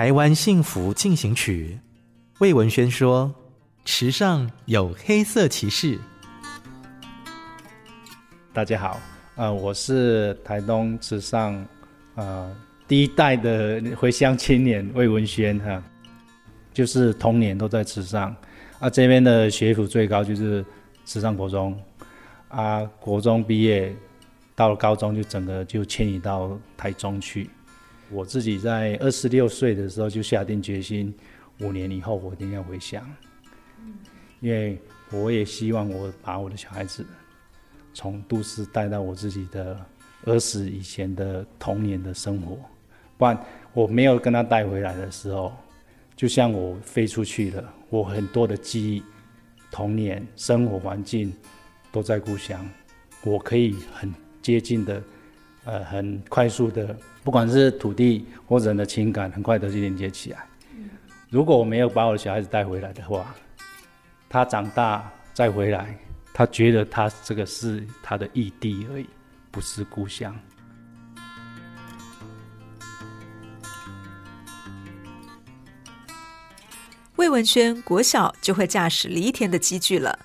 台湾幸福进行曲，魏文轩说：“池上有黑色骑士。”大家好，呃，我是台东池上呃第一代的回乡青年魏文轩哈，就是童年都在池上啊，这边的学府最高就是池上国中啊，国中毕业到了高中就整个就迁移到台中去。我自己在二十六岁的时候就下定决心，五年以后我一定要回乡，因为我也希望我把我的小孩子从都市带到我自己的儿时以前的童年的生活，不然我没有跟他带回来的时候，就像我飞出去了，我很多的记忆、童年生活环境都在故乡，我可以很接近的。呃，很快速的，不管是土地或者人的情感，很快的就连接起来。如果我没有把我的小孩子带回来的话，他长大再回来，他觉得他这个是他的异地而已，不是故乡。魏文轩国小就会驾驶犁田的机具了。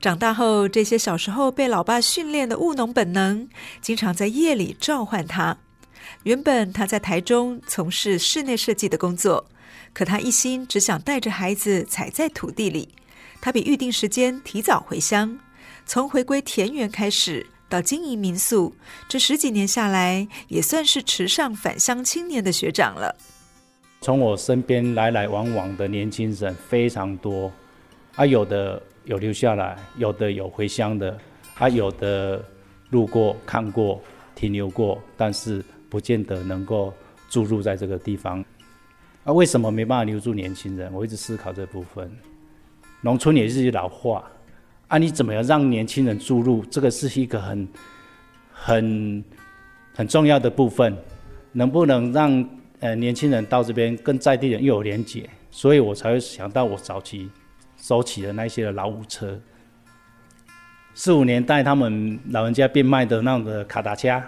长大后，这些小时候被老爸训练的务农本能，经常在夜里召唤他。原本他在台中从事室内设计的工作，可他一心只想带着孩子踩在土地里。他比预定时间提早回乡，从回归田园开始，到经营民宿，这十几年下来，也算是池上返乡青年的学长了。从我身边来来往往的年轻人非常多，啊，有的。有留下来，有的有回乡的，啊、有的路过看过停留过，但是不见得能够注入在这个地方。啊，为什么没办法留住年轻人？我一直思考这部分。农村也是老化，啊，你怎么样让年轻人注入？这个是一个很很很重要的部分。能不能让呃年轻人到这边跟在地人又有连结？所以我才会想到我早期。收起的那些的老五车，四五年代他们老人家变卖的那种的卡达车，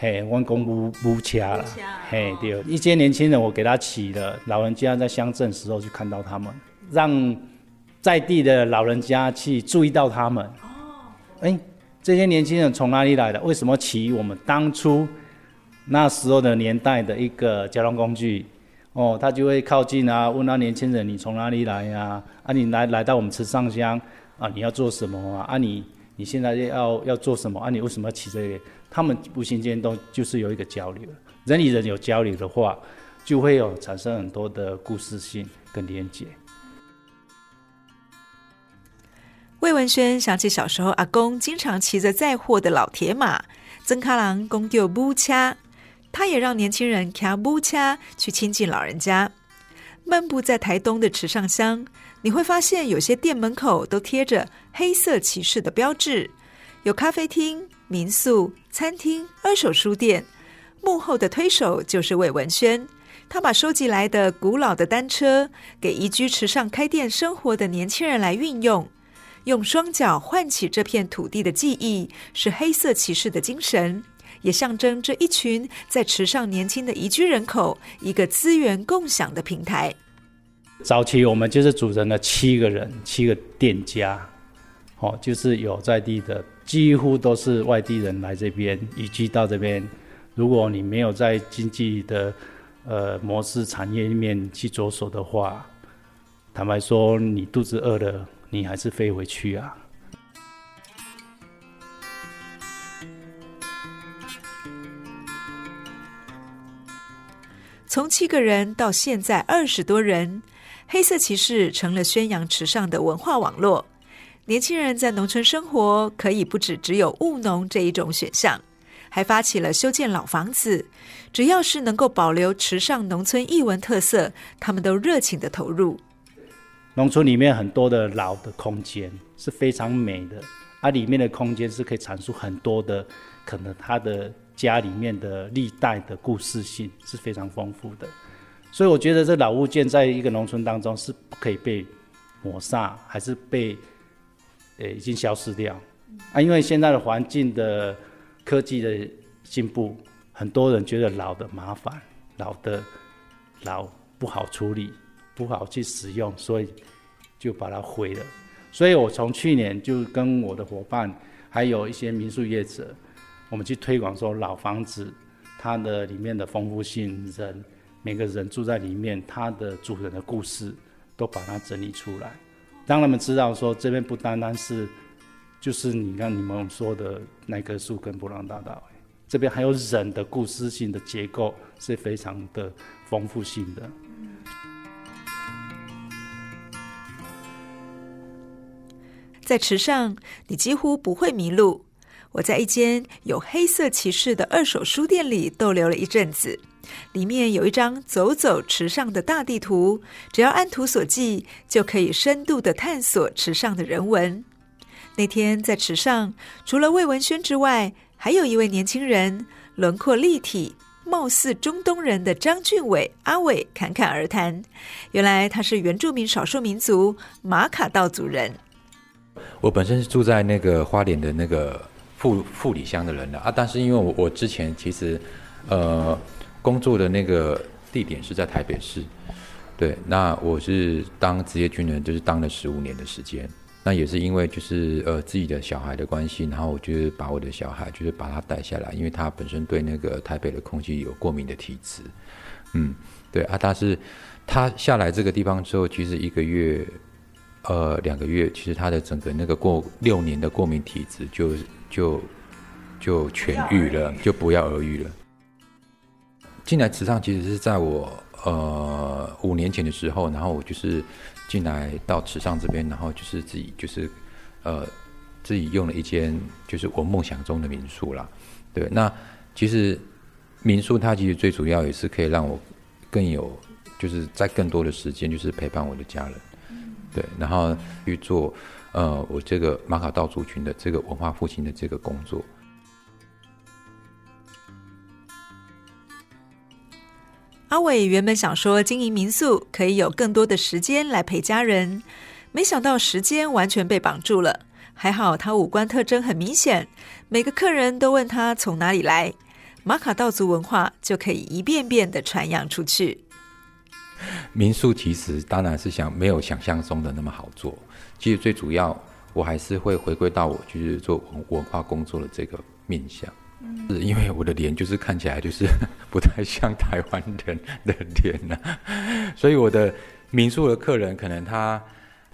嘿，弯弓木木车了，嘿，对，一些年轻人我给他起了，老人家在乡镇时候去看到他们，让在地的老人家去注意到他们。哦，哎，这些年轻人从哪里来的？为什么骑我们当初那时候的年代的一个交通工具？哦，他就会靠近啊，问那年轻人：“你从哪里来呀、啊？啊，你来来到我们池上乡啊？你要做什么啊？啊你，你现在要要做什么啊？你为什么要骑这个？他们无形间都就是有一个交流，人与人有交流的话，就会有产生很多的故事性跟连结。魏文轩想起小时候，阿公经常骑着载货的老铁马，曾卡郎公丢布掐。他也让年轻人骑木车去亲近老人家。漫步在台东的池上乡，你会发现有些店门口都贴着“黑色骑士”的标志，有咖啡厅、民宿、餐厅、二手书店。幕后的推手就是魏文轩，他把收集来的古老的单车给移居池上开店生活的年轻人来运用，用双脚唤起这片土地的记忆，是黑色骑士的精神。也象征这一群在池上年轻的移居人口一个资源共享的平台。早期我们就是组成了七个人，七个店家，哦，就是有在地的，几乎都是外地人来这边移居到这边，如果你没有在经济的呃模式产业里面去着手的话，坦白说，你肚子饿了，你还是飞回去啊。从七个人到现在二十多人，黑色骑士成了宣扬池上的文化网络。年轻人在农村生活，可以不只只有务农这一种选项，还发起了修建老房子。只要是能够保留池上农村艺文特色，他们都热情的投入。农村里面很多的老的空间是非常美的，啊，里面的空间是可以阐述很多的可能他的。家里面的历代的故事性是非常丰富的，所以我觉得这老物件在一个农村当中是不可以被抹杀，还是被呃、已经消失掉啊？因为现在的环境的科技的进步，很多人觉得老的麻烦，老的老不好处理，不好去使用，所以就把它毁了。所以我从去年就跟我的伙伴，还有一些民宿业者。我们去推广说老房子，它的里面的丰富性，人每个人住在里面，它的主人的故事都把它整理出来，让他们知道说这边不单单是，就是你看你们说的那棵树跟布朗大道，这边还有人的故事性的结构是非常的丰富性的。在池上，你几乎不会迷路。我在一间有黑色骑士的二手书店里逗留了一阵子，里面有一张走走池上的大地图，只要按图索骥，就可以深度的探索池上的人文。那天在池上，除了魏文轩之外，还有一位年轻人，轮廓立体、貌似中东人的张俊伟阿伟侃侃而谈。原来他是原住民少数民族马卡道族人。我本身是住在那个花莲的那个。富富里乡的人了。啊，但是因为我我之前其实，呃，工作的那个地点是在台北市，对，那我是当职业军人，就是当了十五年的时间，那也是因为就是呃自己的小孩的关系，然后我就是把我的小孩就是把他带下来，因为他本身对那个台北的空气有过敏的体质，嗯，对啊，但是他下来这个地方之后，其实一个月，呃，两个月，其实他的整个那个过六年的过敏体质就。就就痊愈了，就不药而愈了。进来池上其实是在我呃五年前的时候，然后我就是进来到池上这边，然后就是自己就是呃自己用了一间就是我梦想中的民宿啦。对，那其实民宿它其实最主要也是可以让我更有就是在更多的时间就是陪伴我的家人，对，然后去做。呃，我这个马卡道族群的这个文化复兴的这个工作，阿伟原本想说经营民宿可以有更多的时间来陪家人，没想到时间完全被绑住了。还好他五官特征很明显，每个客人都问他从哪里来，马卡道族文化就可以一遍遍的传扬出去。民宿其实当然是想没有想象中的那么好做。其实最主要，我还是会回归到我就是做文文化工作的这个面向，嗯，是因为我的脸就是看起来就是不太像台湾人的脸呐，啊，所以我的民宿的客人可能他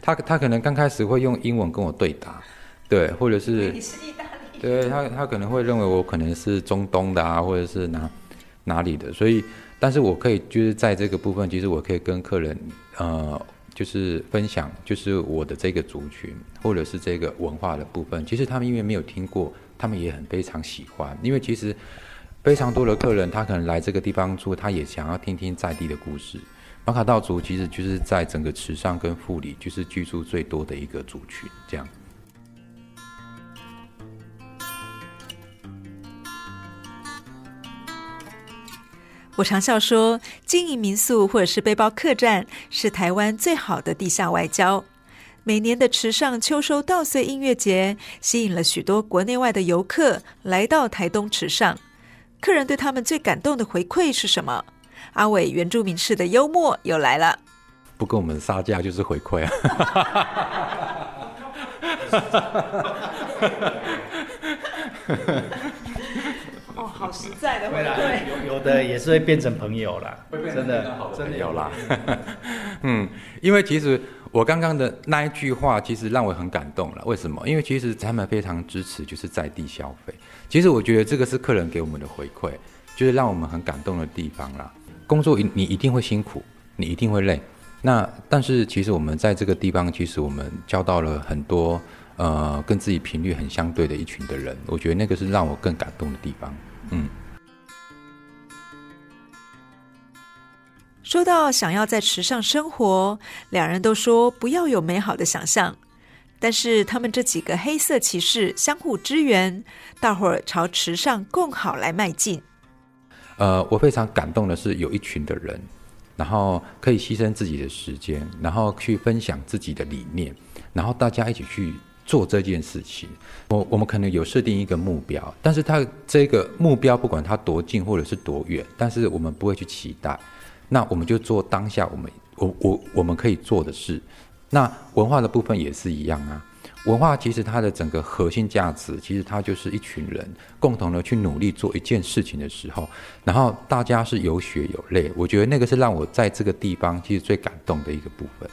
他他可能刚开始会用英文跟我对答，对，或者是你是意大利，对他他可能会认为我可能是中东的啊，或者是哪哪里的，所以但是我可以就是在这个部分，其实我可以跟客人呃。就是分享，就是我的这个族群，或者是这个文化的部分。其实他们因为没有听过，他们也很非常喜欢。因为其实非常多的客人，他可能来这个地方住，他也想要听听在地的故事。马卡道族其实就是在整个池上跟富里，就是居住最多的一个族群，这样。我常笑说，经营民宿或者是背包客栈是台湾最好的地下外交。每年的池上秋收稻穗音乐节，吸引了许多国内外的游客来到台东池上。客人对他们最感动的回馈是什么？阿伟原住民式的幽默又来了，不跟我们杀价就是回馈啊！好实在的回对。有有的也是会变成朋友啦，真的真的有啦。嗯，因为其实我刚刚的那一句话，其实让我很感动了。为什么？因为其实他们非常支持，就是在地消费。其实我觉得这个是客人给我们的回馈，就是让我们很感动的地方啦。工作你一定会辛苦，你一定会累。那但是其实我们在这个地方，其实我们交到了很多呃跟自己频率很相对的一群的人。我觉得那个是让我更感动的地方。嗯。说到想要在池上生活，两人都说不要有美好的想象，但是他们这几个黑色骑士相互支援，大伙儿朝池上共好来迈进。呃，我非常感动的是有一群的人，然后可以牺牲自己的时间，然后去分享自己的理念，然后大家一起去做这件事情。我我们可能有设定一个目标，但是它这个目标不管它多近或者是多远，但是我们不会去期待。那我们就做当下我们我我我们可以做的事。那文化的部分也是一样啊。文化其实它的整个核心价值，其实它就是一群人共同的去努力做一件事情的时候，然后大家是有血有泪。我觉得那个是让我在这个地方其实最感动的一个部分。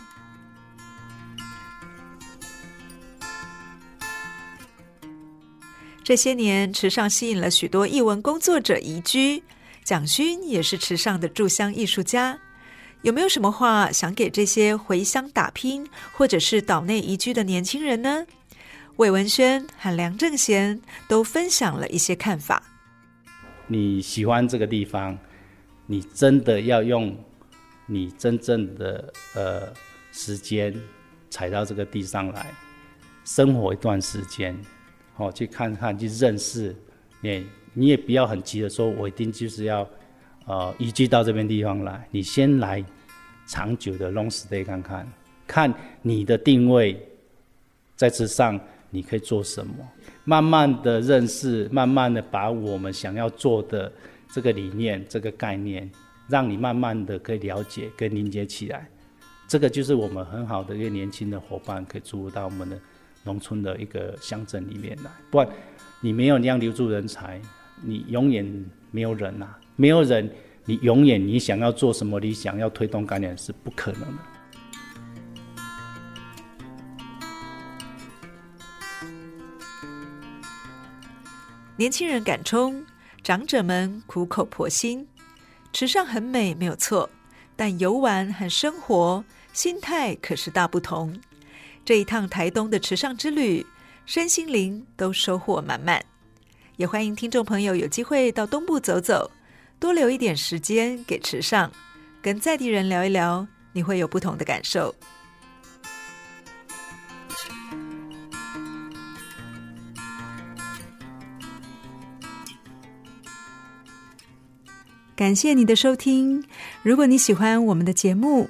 这些年，池上吸引了许多艺文工作者移居。蒋勋也是池上的驻乡艺术家，有没有什么话想给这些回乡打拼或者是岛内移居的年轻人呢？魏文轩和梁正贤都分享了一些看法。你喜欢这个地方，你真的要用你真正的呃时间踩到这个地上来，生活一段时间，哦，去看看，去认识，也。你也不要很急的说，我一定就是要，呃，移居到这边地方来。你先来长久的 long stay 看看，看你的定位在这上，你可以做什么？慢慢的认识，慢慢的把我们想要做的这个理念、这个概念，让你慢慢的可以了解跟凝结起来。这个就是我们很好的一个年轻的伙伴，可以注入到我们的农村的一个乡镇里面来。不然，你没有那样留住人才。你永远没有人呐、啊，没有人，你永远你想要做什么，你想要推动概念是不可能的。年轻人敢冲，长者们苦口婆心。池上很美，没有错，但游玩和生活心态可是大不同。这一趟台东的池上之旅，身心灵都收获满满。也欢迎听众朋友有机会到东部走走，多留一点时间给池上，跟在地人聊一聊，你会有不同的感受。感谢你的收听，如果你喜欢我们的节目，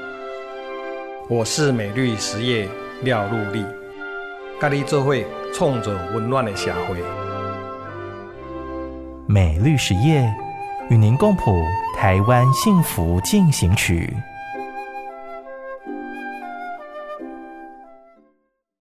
我是美绿实业廖路立，咖喱这会冲着温暖的社会。美绿实业与您共谱台湾幸福进行曲。